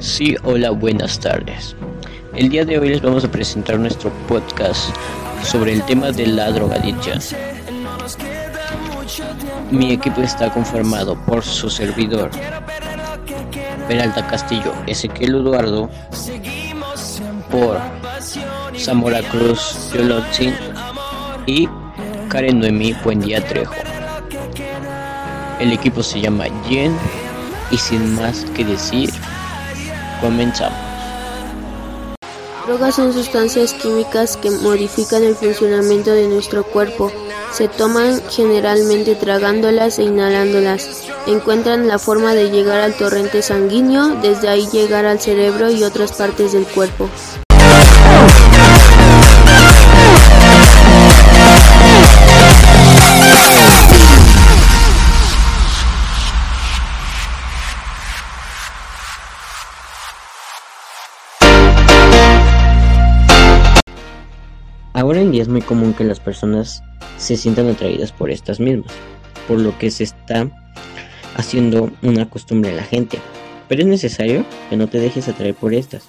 Sí, hola, buenas tardes. El día de hoy les vamos a presentar nuestro podcast sobre el tema de la drogadicción. Mi equipo está conformado por su servidor, Peralta Castillo, Ezequiel Eduardo, por Zamora Cruz Yolotzin y Karen Noemí Buendía Trejo. El equipo se llama Jen y sin más que decir, comenzamos. Drogas son sustancias químicas que modifican el funcionamiento de nuestro cuerpo. Se toman generalmente tragándolas e inhalándolas. Encuentran la forma de llegar al torrente sanguíneo, desde ahí llegar al cerebro y otras partes del cuerpo. Ahora en día es muy común que las personas se sientan atraídas por estas mismas, por lo que se está haciendo una costumbre en la gente. Pero es necesario que no te dejes atraer por estas.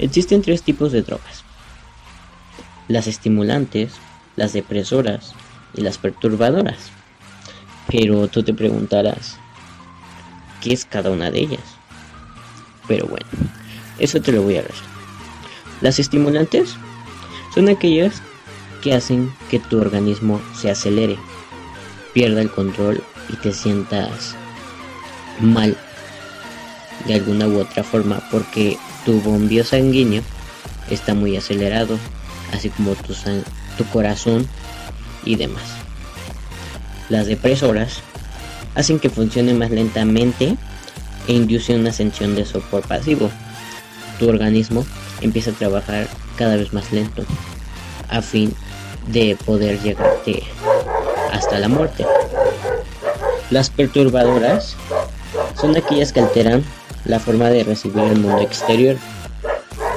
Existen tres tipos de drogas. Las estimulantes, las depresoras y las perturbadoras. Pero tú te preguntarás, ¿qué es cada una de ellas? Pero bueno, eso te lo voy a ver. Las estimulantes son aquellas que hacen que tu organismo se acelere, pierda el control y te sientas mal de alguna u otra forma porque tu bombio sanguíneo está muy acelerado, así como tu, corazón y demás. Las depresoras hacen que funcione más lentamente e inducen una ascensión de sopor pasivo. Tu organismo empieza a trabajar cada vez más lento a fin de poder llegarte hasta la muerte. Las perturbadoras son aquellas que alteran la forma de recibir el mundo exterior,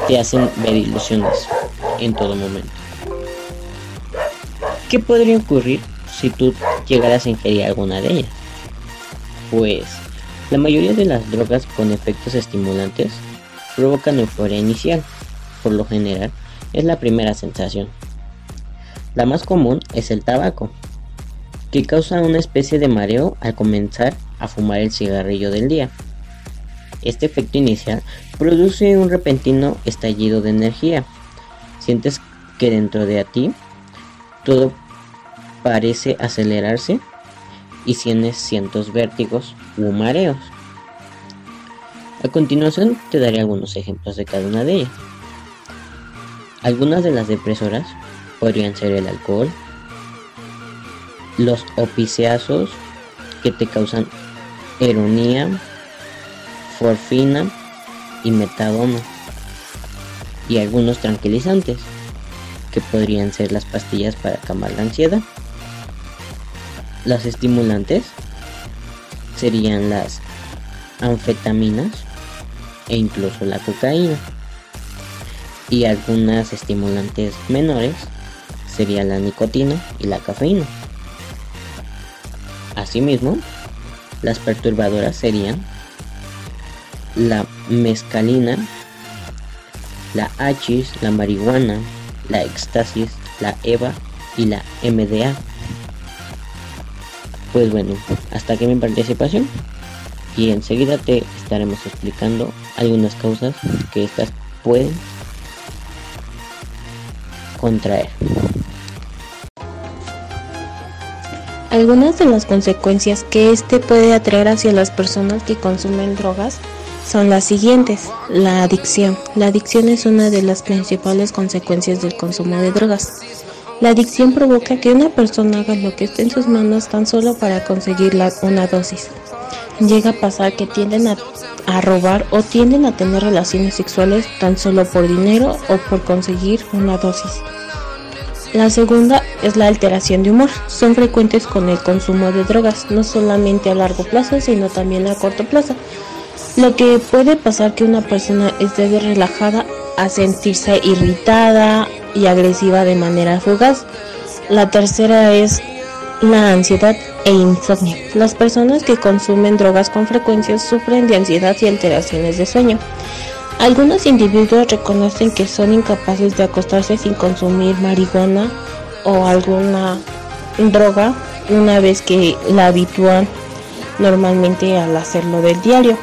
te hacen ver ilusiones en todo momento. ¿Qué podría ocurrir si tú llegaras a ingerir alguna de ellas? Pues la mayoría de las drogas con efectos estimulantes provocan euforia inicial, por lo general es la primera sensación. La más común es el tabaco, que causa una especie de mareo al comenzar a fumar el cigarrillo del día. Este efecto inicial produce un repentino estallido de energía. Sientes que dentro de ti todo parece acelerarse y tienes cientos vértigos u mareos. A continuación te daré algunos ejemplos de cada una de ellas. Algunas de las depresoras podrían ser el alcohol, los opiáceos que te causan eronía, forfina y metadona, y algunos tranquilizantes que podrían ser las pastillas para calmar la ansiedad. Las estimulantes serían las anfetaminas e incluso la cocaína y algunas estimulantes menores sería la nicotina y la cafeína. Asimismo, las perturbadoras serían la mescalina, la hachis, la marihuana, la éxtasis, la EVA y la MDA. Pues bueno, hasta aquí mi participación y enseguida te estaremos explicando algunas causas que estas pueden contraer. Algunas de las consecuencias que este puede atraer hacia las personas que consumen drogas son las siguientes. La adicción. La adicción es una de las principales consecuencias del consumo de drogas. La adicción provoca que una persona haga lo que esté en sus manos tan solo para conseguir una dosis. Llega a pasar que tienden a, robar o tienden a tener relaciones sexuales tan solo por dinero o por conseguir una dosis. La segunda es la alteración de humor. Son frecuentes con el consumo de drogas, no solamente a largo plazo, sino también a corto plazo. Lo que puede pasar que una persona esté de relajada a sentirse irritada y agresiva de manera fugaz. La tercera es la ansiedad e insomnio. Las personas que consumen drogas con frecuencia sufren de ansiedad y alteraciones de sueño. Algunos individuos reconocen que son incapaces de acostarse sin consumir marihuana o alguna droga una vez que la habitúan normalmente al hacerlo del diario.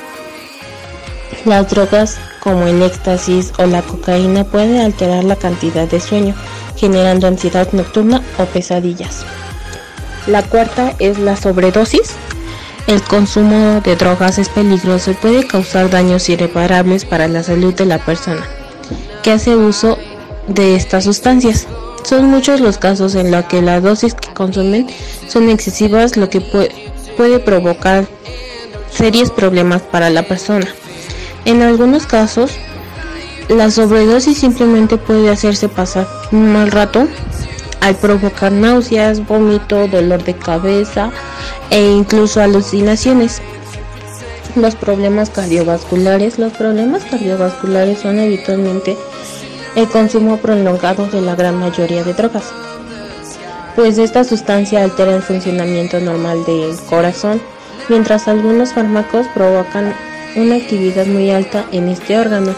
Las drogas como el éxtasis o la cocaína pueden alterar la cantidad de sueño, generando ansiedad nocturna o pesadillas. La cuarta es la sobredosis. El consumo de drogas es peligroso y puede causar daños irreparables para la salud de la persona que hace uso de estas sustancias. Son muchos los casos en los que las dosis que consumen son excesivas, lo que puede provocar serios problemas para la persona. En algunos casos, la sobredosis simplemente puede hacerse pasar un mal rato al provocar náuseas, vómito, dolor de cabeza e incluso alucinaciones. Los problemas cardiovasculares. Los problemas cardiovasculares son habitualmente el consumo prolongado de la gran mayoría de drogas, pues esta sustancia altera el funcionamiento normal del corazón, mientras algunos fármacos provocan una actividad muy alta en este órgano.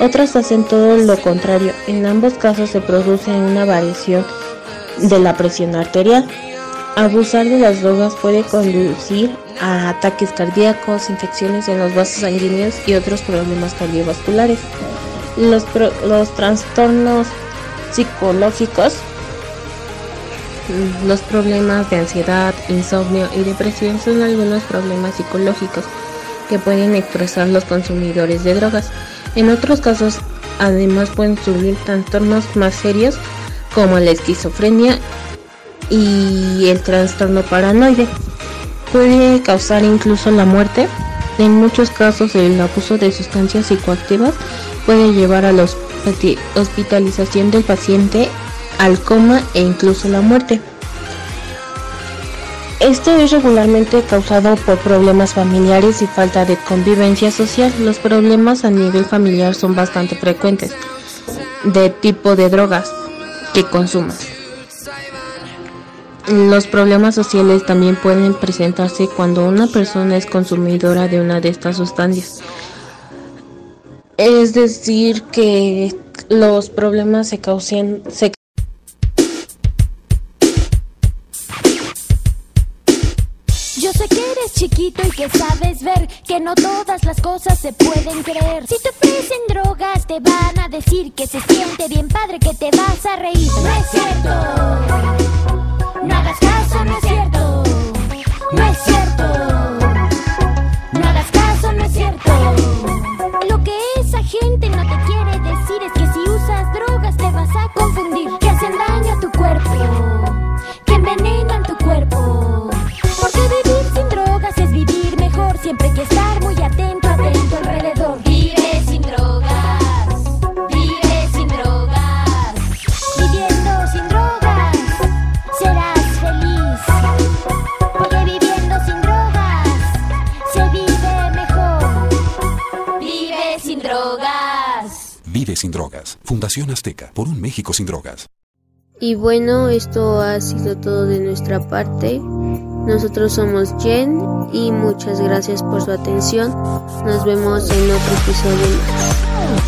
Otras hacen todo lo contrario. En ambos casos se produce una variación de la presión arterial. Abusar de las drogas puede conducir a ataques cardíacos, infecciones en los vasos sanguíneos y otros problemas cardiovasculares. Los, los trastornos psicológicos, los problemas de ansiedad, insomnio y depresión son algunos problemas psicológicos que pueden expresar los consumidores de drogas. En otros casos, además pueden surgir trastornos más serios como la esquizofrenia y el trastorno paranoide. Puede causar incluso la muerte. En muchos casos el abuso de sustancias psicoactivas puede llevar a la hospitalización del paciente, al coma e incluso la muerte. Esto es regularmente causado por problemas familiares y falta de convivencia social. Los problemas a nivel familiar son bastante frecuentes de tipo de drogas que consumas. Los problemas sociales también pueden presentarse cuando una persona es consumidora de una de estas sustancias. Es decir, que los problemas se causan, se chiquito y que sabes ver que no todas las cosas se pueden creer. Si te ofrecen drogas, te van a decir que se siente bien padre, que te vas a reír. No es cierto. No hagas caso, no es cierto. No es cierto. Sin drogas. Vive sin drogas. Fundación Azteca. Por un México sin drogas. Y bueno, esto ha sido todo de nuestra parte. Nosotros somos Jen y muchas gracias por su atención. Nos vemos en otro episodio más.